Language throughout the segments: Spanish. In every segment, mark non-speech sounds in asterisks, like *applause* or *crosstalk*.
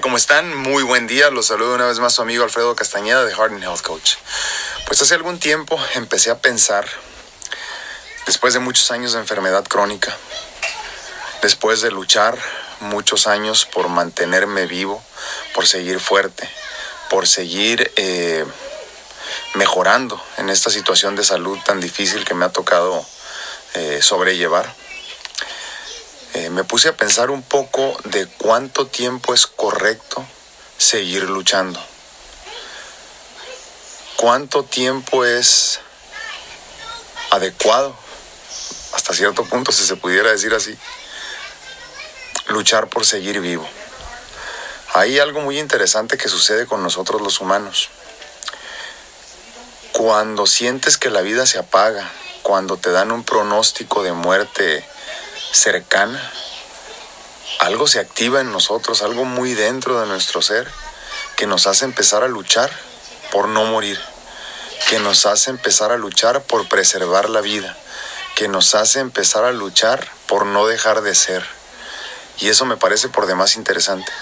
¿Cómo están? Muy buen día. Los saludo una vez más su amigo Alfredo Castañeda de Hardin Health Coach. Pues hace algún tiempo empecé a pensar, después de muchos años de enfermedad crónica, después de luchar muchos años por mantenerme vivo, por seguir fuerte, por seguir eh, mejorando en esta situación de salud tan difícil que me ha tocado eh, sobrellevar me puse a pensar un poco de cuánto tiempo es correcto seguir luchando. Cuánto tiempo es adecuado, hasta cierto punto, si se pudiera decir así, luchar por seguir vivo. Hay algo muy interesante que sucede con nosotros los humanos. Cuando sientes que la vida se apaga, cuando te dan un pronóstico de muerte cercana, algo se activa en nosotros, algo muy dentro de nuestro ser, que nos hace empezar a luchar por no morir, que nos hace empezar a luchar por preservar la vida, que nos hace empezar a luchar por no dejar de ser. Y eso me parece por demás interesante.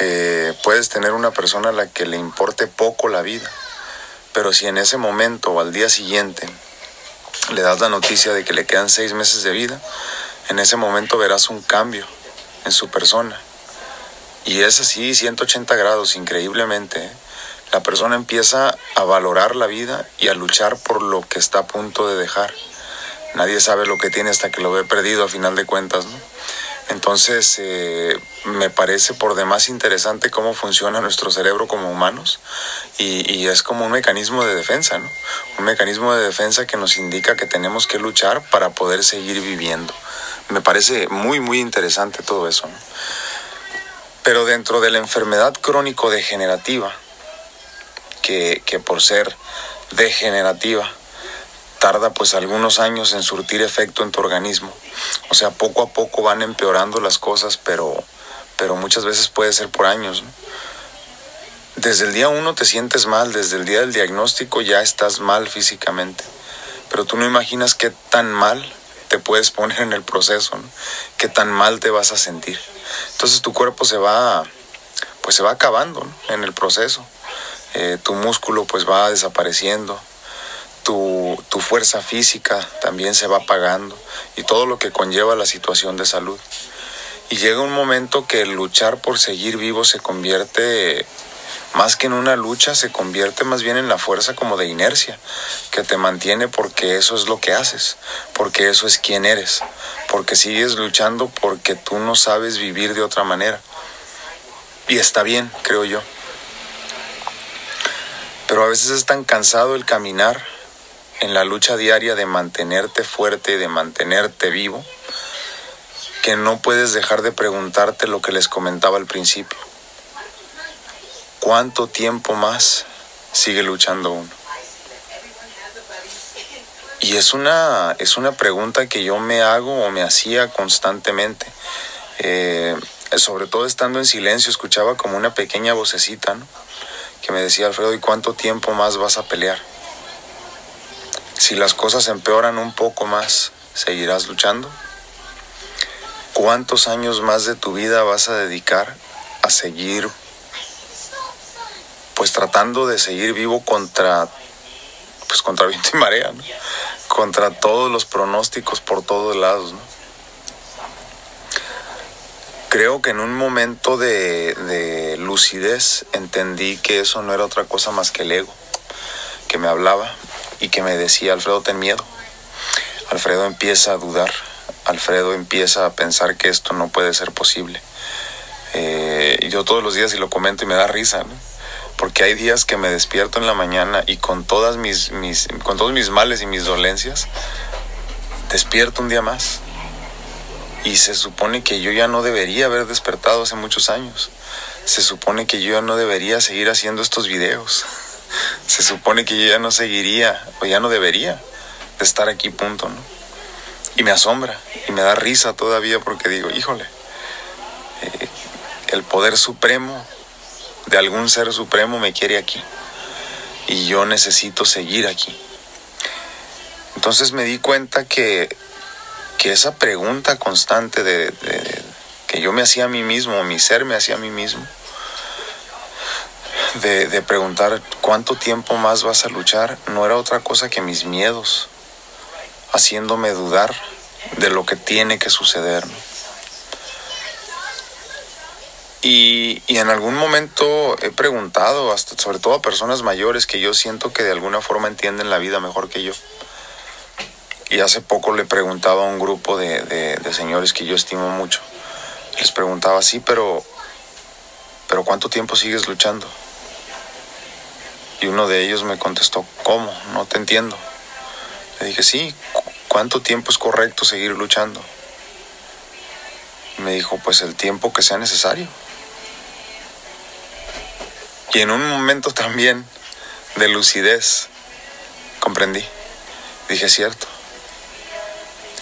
Eh, puedes tener una persona a la que le importe poco la vida, pero si en ese momento o al día siguiente le das la noticia de que le quedan seis meses de vida, en ese momento verás un cambio en su persona. Y es así, 180 grados, increíblemente. ¿eh? La persona empieza a valorar la vida y a luchar por lo que está a punto de dejar. Nadie sabe lo que tiene hasta que lo ve perdido a final de cuentas. Entonces, eh, me parece por demás interesante cómo funciona nuestro cerebro como humanos y, es como un mecanismo de defensa. Un mecanismo de defensa que nos indica que tenemos que luchar para poder seguir viviendo me parece muy, muy interesante todo eso. Pero dentro de la enfermedad crónico-degenerativa, que, que por ser degenerativa, tarda pues algunos años en surtir efecto en tu organismo. O sea, poco a poco van empeorando las cosas, pero, pero muchas veces puede ser por años. Desde el día uno te sientes mal, desde el día del diagnóstico ya estás mal físicamente, pero tú no imaginas qué tan mal te puedes poner en el proceso, ¿no? qué tan mal te vas a sentir. Entonces tu cuerpo se va, pues se va acabando en el proceso. Eh, tu músculo pues va desapareciendo, tu, tu fuerza física también se va apagando y todo lo que conlleva la situación de salud. Y llega un momento que el luchar por seguir vivo se convierte más que en una lucha, se convierte más bien en la fuerza como de inercia, que te mantiene porque eso es lo que haces, porque eso es quien eres, porque sigues luchando porque tú no sabes vivir de otra manera. Y está bien, creo yo. Pero a veces es tan cansado el caminar en la lucha diaria de mantenerte fuerte, de mantenerte vivo, que no puedes dejar de preguntarte lo que les comentaba al principio. ¿Cuánto tiempo más sigue luchando uno? Y es una, es una pregunta que yo me hago o me hacía constantemente. Eh, sobre todo estando en silencio, escuchaba como una pequeña vocecita. Que me decía, Alfredo, ¿y cuánto tiempo más vas a pelear? Si las cosas empeoran un poco más, ¿seguirás luchando? ¿Cuántos años más de tu vida vas a dedicar a seguir pues tratando de seguir vivo contra, pues contra *laughs* viento y marea, contra todos los pronósticos por todos lados. Creo que en un momento de, de lucidez entendí que eso no era otra cosa más que el ego, que me hablaba y que me decía, Alfredo, ten miedo. Alfredo empieza a dudar, Alfredo empieza a pensar que esto no puede ser posible. Eh, yo todos los días y lo comento y me da risa, ¿no? Porque hay días que me despierto en la mañana y con todas mis, mis, con todos mis males y mis dolencias, despierto un día más. Y se supone que yo ya no debería haber despertado hace muchos años. Se supone que yo ya no debería seguir haciendo estos videos. *laughs* Se supone que yo ya no seguiría o ya no debería de estar aquí, punto, ¿no? Y me asombra y me da risa todavía porque digo, híjole, eh, el poder supremo de algún ser supremo me quiere aquí y yo necesito seguir aquí. Entonces me di cuenta que, que esa pregunta constante de, que yo me hacía a mí mismo, mi ser me hacía a mí mismo, de, de preguntar cuánto tiempo más vas a luchar, no era otra cosa que mis miedos, haciéndome dudar de lo que tiene que suceder. Y, en algún momento he preguntado, sobre todo a personas mayores que yo siento que de alguna forma entienden la vida mejor que yo. Y hace poco le preguntaba a un grupo de, señores que yo estimo mucho. Les preguntaba, sí, pero, pero ¿cuánto tiempo sigues luchando? Y uno de ellos me contestó, ¿cómo? No te entiendo. Le dije, sí, ¿cuánto tiempo es correcto seguir luchando? Me dijo, pues el tiempo que sea necesario. Y en un momento también de lucidez comprendí. Dije, cierto.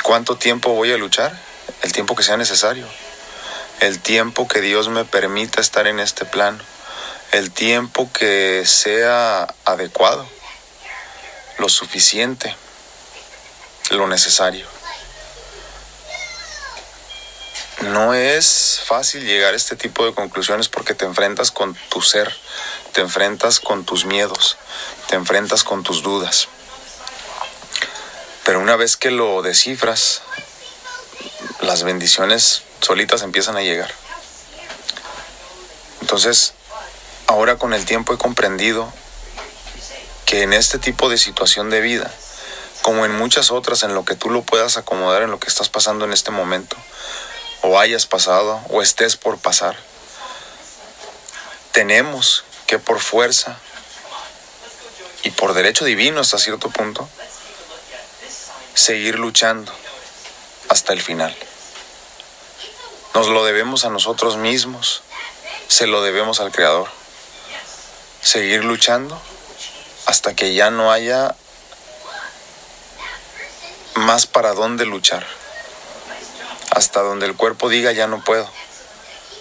¿Cuánto tiempo voy a luchar? El tiempo que sea necesario. El tiempo que Dios me permita estar en este plano. El tiempo que sea adecuado. Lo suficiente. Lo necesario. No es fácil llegar a este tipo de conclusiones porque te enfrentas con tu ser, te enfrentas con tus miedos, te enfrentas con tus dudas. Pero una vez que lo descifras, las bendiciones solitas empiezan a llegar. Entonces, ahora con el tiempo he comprendido que en este tipo de situación de vida, como en muchas otras en lo que tú lo puedas acomodar en lo que estás pasando en este momento, o hayas pasado o estés por pasar. Tenemos que por fuerza y por derecho divino hasta cierto punto, seguir luchando hasta el final. Nos lo debemos a nosotros mismos, se lo debemos al Creador. Seguir luchando hasta que ya no haya más para dónde luchar hasta donde el cuerpo diga ya no puedo,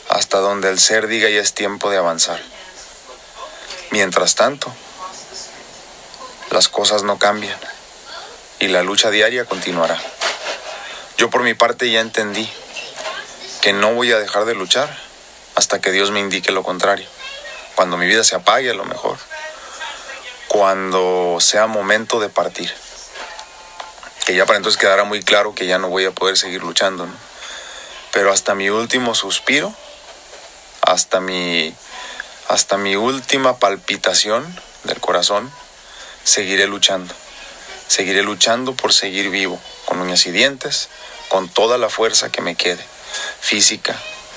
hasta donde el ser diga ya es tiempo de avanzar. Mientras tanto, las cosas no cambian y la lucha diaria continuará. Yo por mi parte ya entendí que no voy a dejar de luchar hasta que Dios me indique lo contrario. Cuando mi vida se apague a lo mejor. Cuando sea momento de partir que ya para entonces quedará muy claro que ya no voy a poder seguir luchando. Pero hasta mi último suspiro, hasta mi, hasta mi última palpitación del corazón, seguiré luchando. Seguiré luchando por seguir vivo, con uñas y dientes, con toda la fuerza que me quede, física,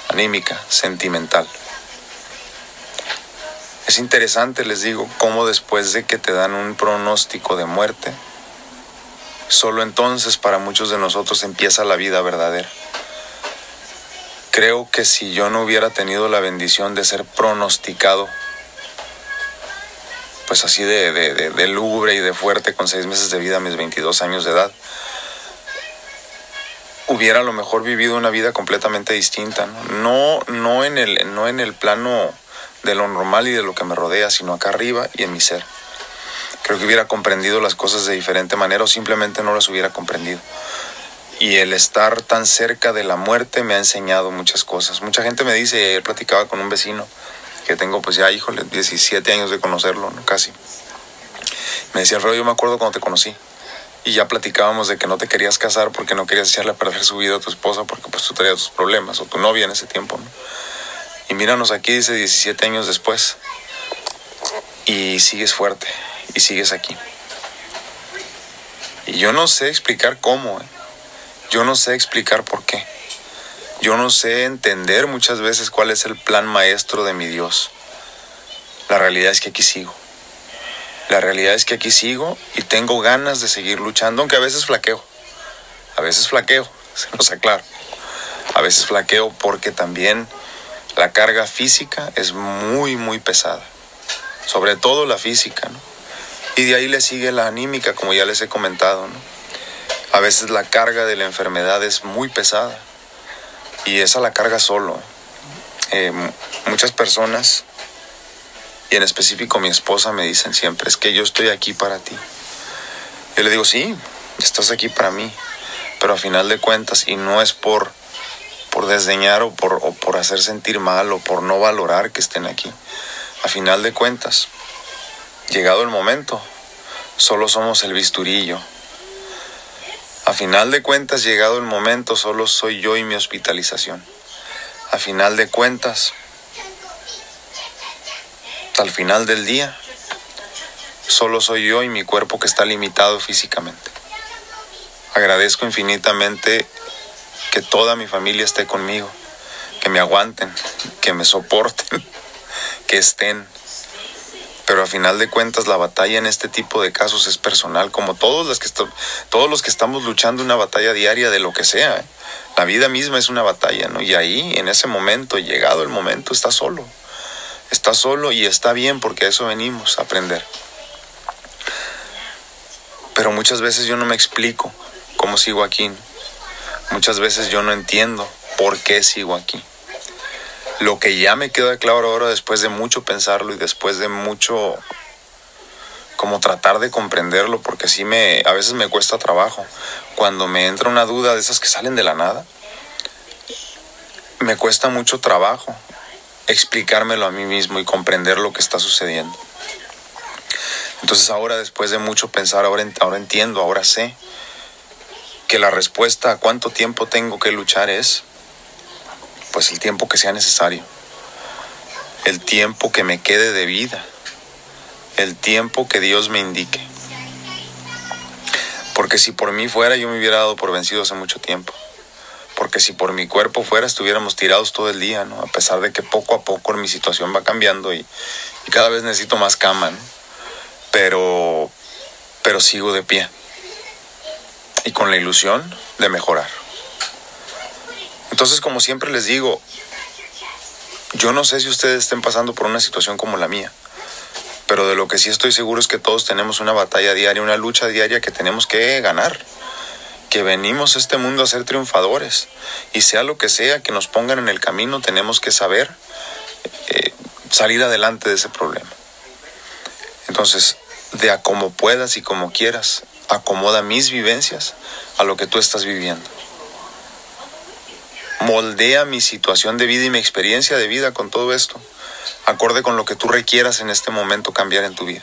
anímica, sentimental. Es interesante, les digo, cómo después de que te dan un pronóstico de muerte, Solo entonces para muchos de nosotros empieza la vida verdadera. Creo que si yo no hubiera tenido la bendición de ser pronosticado, pues así de, de, lúgubre y de fuerte con seis meses de vida a mis 22 años de edad, hubiera a lo mejor vivido una vida completamente distinta, ¿no? No, no, en el, no en el plano de lo normal y de lo que me rodea, sino acá arriba y en mi ser creo que hubiera comprendido las cosas de diferente manera o simplemente no las hubiera comprendido. Y el estar tan cerca de la muerte me ha enseñado muchas cosas. Mucha gente me dice, ayer platicaba con un vecino que tengo pues ya, híjole, 17 años de conocerlo, casi. Me decía, Alfredo, yo me acuerdo cuando te conocí. Y ya platicábamos de que no te querías casar porque no querías echarle a perder su vida a tu esposa porque pues tú tenías tus problemas o tu novia en ese tiempo. Y míranos aquí, dice 17 años después. Y sigues fuerte y sigues aquí. Y yo no sé explicar cómo, ¿eh? yo no sé explicar por qué. Yo no sé entender muchas veces cuál es el plan maestro de mi Dios. La realidad es que aquí sigo. La realidad es que aquí sigo y tengo ganas de seguir luchando, aunque a veces flaqueo. A veces flaqueo, *laughs* se nos aclara. A veces flaqueo porque también la carga física es muy, muy pesada. Sobre todo la física, ¿no? Y de ahí le sigue la anímica, como ya les he comentado. A veces la carga de la enfermedad es muy pesada y esa la carga solo. Eh, muchas personas, y en específico mi esposa, me dicen siempre, es que yo estoy aquí para ti. Yo le digo, sí, estás aquí para mí, pero a final de cuentas, y no es por por desdeñar o por, o por hacer sentir mal o por no valorar que estén aquí. A final de cuentas, llegado el momento, solo somos el bisturillo. A final de cuentas, llegado el momento, solo soy yo y mi hospitalización. A final de cuentas, al final del día, solo soy yo y mi cuerpo que está limitado físicamente. Agradezco infinitamente que toda mi familia esté conmigo, que me aguanten, que me soporten, *laughs* que estén. Pero a final de cuentas la batalla en este tipo de casos es personal, como todos los que, todos los que estamos luchando una batalla diaria de lo que sea. La vida misma es una batalla, ¿no? Y ahí, en ese momento, llegado el momento, está solo. Está solo y está bien porque a eso venimos a aprender. Pero muchas veces yo no me explico cómo sigo aquí. Muchas veces yo no entiendo por qué sigo aquí. Lo que ya me queda claro ahora después de mucho pensarlo y después de mucho como tratar de comprenderlo porque sí me a veces me cuesta trabajo cuando me entra una duda de esas que salen de la nada me cuesta mucho trabajo explicármelo a mí mismo y comprender lo que está sucediendo. Entonces ahora después de mucho pensar, ahora, ahora entiendo, ahora sé que la respuesta a cuánto tiempo tengo que luchar es, pues el tiempo que sea necesario, el tiempo que me quede de vida, el tiempo que Dios me indique. Porque si por mí fuera, yo me hubiera dado por vencido hace mucho tiempo. Porque si por mi cuerpo fuera, estuviéramos tirados todo el día, ¿no? A pesar de que poco a poco mi situación va cambiando y, cada vez necesito más cama, ¿no? Pero, pero sigo de pie y con la ilusión de mejorar. Entonces, como siempre les digo, yo no sé si ustedes estén pasando por una situación como la mía, pero de lo que sí estoy seguro es que todos tenemos una batalla diaria, una lucha diaria que tenemos que ganar, que venimos a este mundo a ser triunfadores, y sea lo que sea que nos pongan en el camino, tenemos que saber eh, salir adelante de ese problema. Entonces, de a como puedas y como quieras, acomoda mis vivencias a lo que tú estás viviendo. Moldea mi situación de vida y mi experiencia de vida con todo esto, acorde con lo que tú requieras en este momento cambiar en tu vida.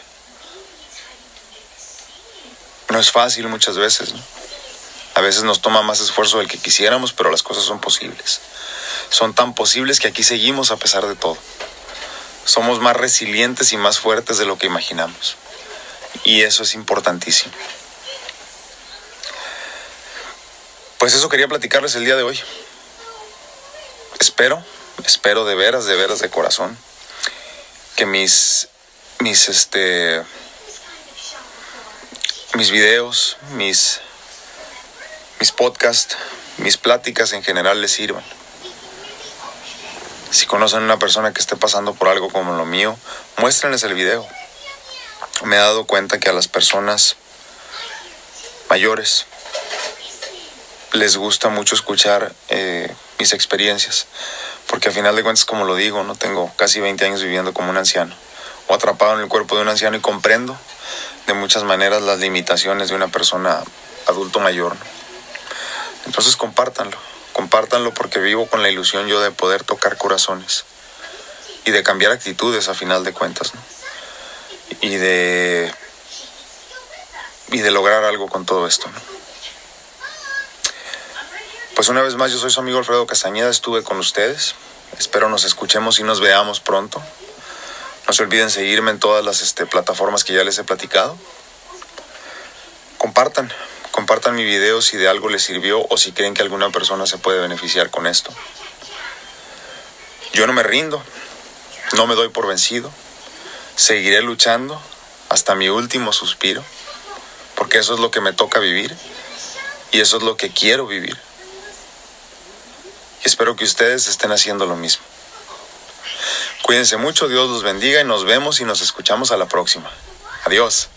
No es fácil muchas veces. A veces nos toma más esfuerzo del que quisiéramos, pero las cosas son posibles. Son tan posibles que aquí seguimos a pesar de todo. Somos más resilientes y más fuertes de lo que imaginamos. Y eso es importantísimo. Pues eso quería platicarles el día de hoy. Espero, espero de veras, de veras de corazón, que mis, mis, este, mis videos, mis, mis podcasts, mis pláticas en general les sirvan. Si conocen a una persona que esté pasando por algo como lo mío, muéstrenles el video. Me he dado cuenta que a las personas mayores, les gusta mucho escuchar eh, mis experiencias, porque a final de cuentas, como lo digo, no tengo casi 20 años viviendo como un anciano. O atrapado en el cuerpo de un anciano y comprendo de muchas maneras las limitaciones de una persona adulto mayor. Entonces compártanlo, compártanlo porque vivo con la ilusión yo de poder tocar corazones y de cambiar actitudes a final de cuentas, y de y de lograr algo con todo esto. Pues una vez más, yo soy su amigo Alfredo Castañeda, estuve con ustedes. Espero nos escuchemos y nos veamos pronto. No se olviden seguirme en todas las este, plataformas que ya les he platicado. Compartan, compartan mi video si de algo les sirvió o si creen que alguna persona se puede beneficiar con esto. Yo no me rindo, no me doy por vencido. Seguiré luchando hasta mi último suspiro, porque eso es lo que me toca vivir y eso es lo que quiero vivir. Espero que ustedes estén haciendo lo mismo. Cuídense mucho, Dios los bendiga y nos vemos y nos escuchamos a la próxima. Adiós.